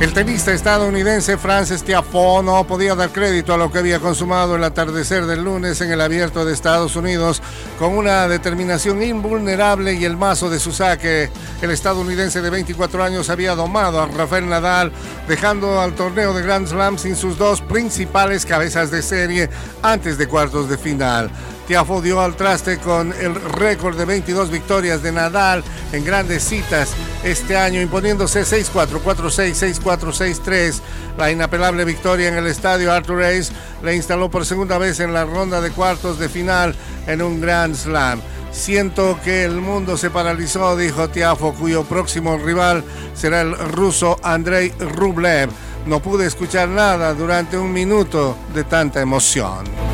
El tenista estadounidense Francis Tiafoe no podía dar crédito a lo que había consumado el atardecer del lunes en el abierto de Estados Unidos con una determinación invulnerable y el mazo de su saque. El estadounidense de 24 años había domado a Rafael Nadal, dejando al torneo de Grand Slam sin sus dos principales cabezas de serie antes de cuartos de final. Tiafo dio al traste con el récord de 22 victorias de Nadal en grandes citas este año, imponiéndose 6-4, 4-6, 6-4, 6-3. La inapelable victoria en el estadio Arthur Ace le instaló por segunda vez en la ronda de cuartos de final en un Grand Slam. Siento que el mundo se paralizó, dijo Tiafo, cuyo próximo rival será el ruso Andrei Rublev. No pude escuchar nada durante un minuto de tanta emoción.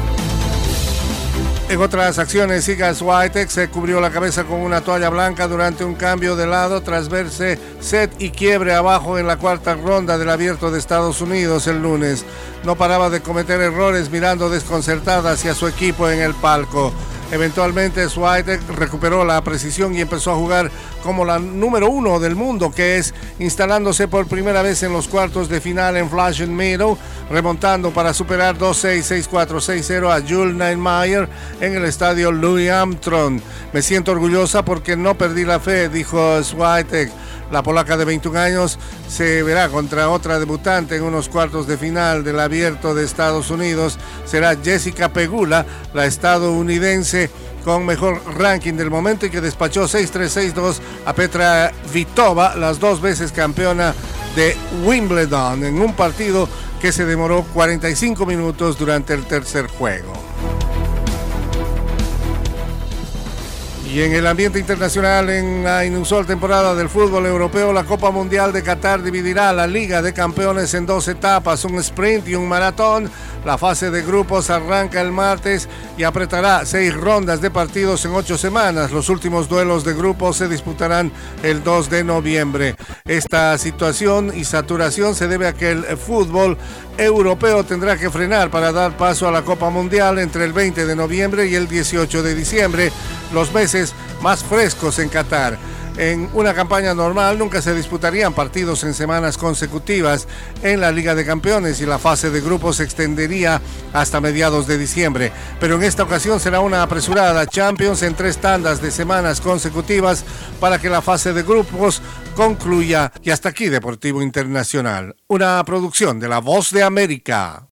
En otras acciones, Iga Swiatek se cubrió la cabeza con una toalla blanca durante un cambio de lado tras verse set y quiebre abajo en la cuarta ronda del abierto de Estados Unidos el lunes. No paraba de cometer errores mirando desconcertada hacia su equipo en el palco. Eventualmente Swiatek recuperó la precisión y empezó a jugar como la número uno del mundo, que es instalándose por primera vez en los cuartos de final en Flushing Meadow, remontando para superar 2-6, 6-4, 6-0 a Jules Neinmayer en el estadio Louis Armstrong. Me siento orgullosa porque no perdí la fe, dijo Swiatek. La polaca de 21 años se verá contra otra debutante en unos cuartos de final del abierto de Estados Unidos. Será Jessica Pegula, la estadounidense con mejor ranking del momento y que despachó 6-3-6-2 a Petra Vitova, las dos veces campeona de Wimbledon, en un partido que se demoró 45 minutos durante el tercer juego. Y en el ambiente internacional, en la inusual temporada del fútbol europeo, la Copa Mundial de Qatar dividirá la Liga de Campeones en dos etapas, un sprint y un maratón. La fase de grupos arranca el martes y apretará seis rondas de partidos en ocho semanas. Los últimos duelos de grupos se disputarán el 2 de noviembre. Esta situación y saturación se debe a que el fútbol europeo tendrá que frenar para dar paso a la Copa Mundial entre el 20 de noviembre y el 18 de diciembre, los meses más frescos en Qatar. En una campaña normal nunca se disputarían partidos en semanas consecutivas en la Liga de Campeones y la fase de grupos se extendería hasta mediados de diciembre. Pero en esta ocasión será una apresurada Champions en tres tandas de semanas consecutivas para que la fase de grupos concluya. Y hasta aquí Deportivo Internacional, una producción de La Voz de América.